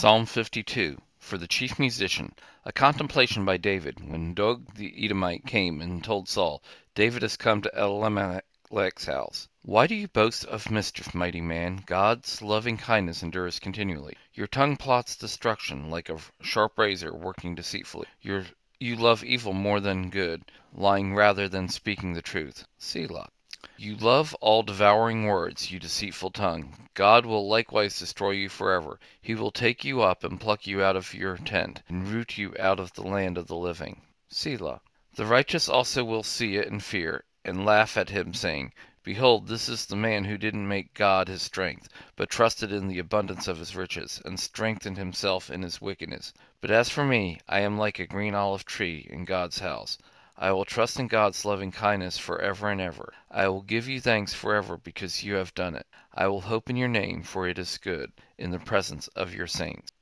Psalm 52 For the chief musician, a contemplation by David. When Doeg the Edomite came and told Saul, David has come to Ahimelech's house. Why do you boast of mischief, mighty man? God's loving kindness endures continually. Your tongue plots destruction, like a sharp razor working deceitfully. Your, you love evil more than good, lying rather than speaking the truth. Selah. You love all devouring words, you deceitful tongue. God will likewise destroy you forever. He will take you up and pluck you out of your tent, and root you out of the land of the living. Selah. The righteous also will see it and fear, and laugh at him, saying, Behold, this is the man who didn't make God his strength, but trusted in the abundance of his riches, and strengthened himself in his wickedness. But as for me, I am like a green olive tree in God's house. I will trust in God's loving kindness forever and ever. I will give you thanks forever because you have done it. I will hope in your name, for it is good, in the presence of your saints.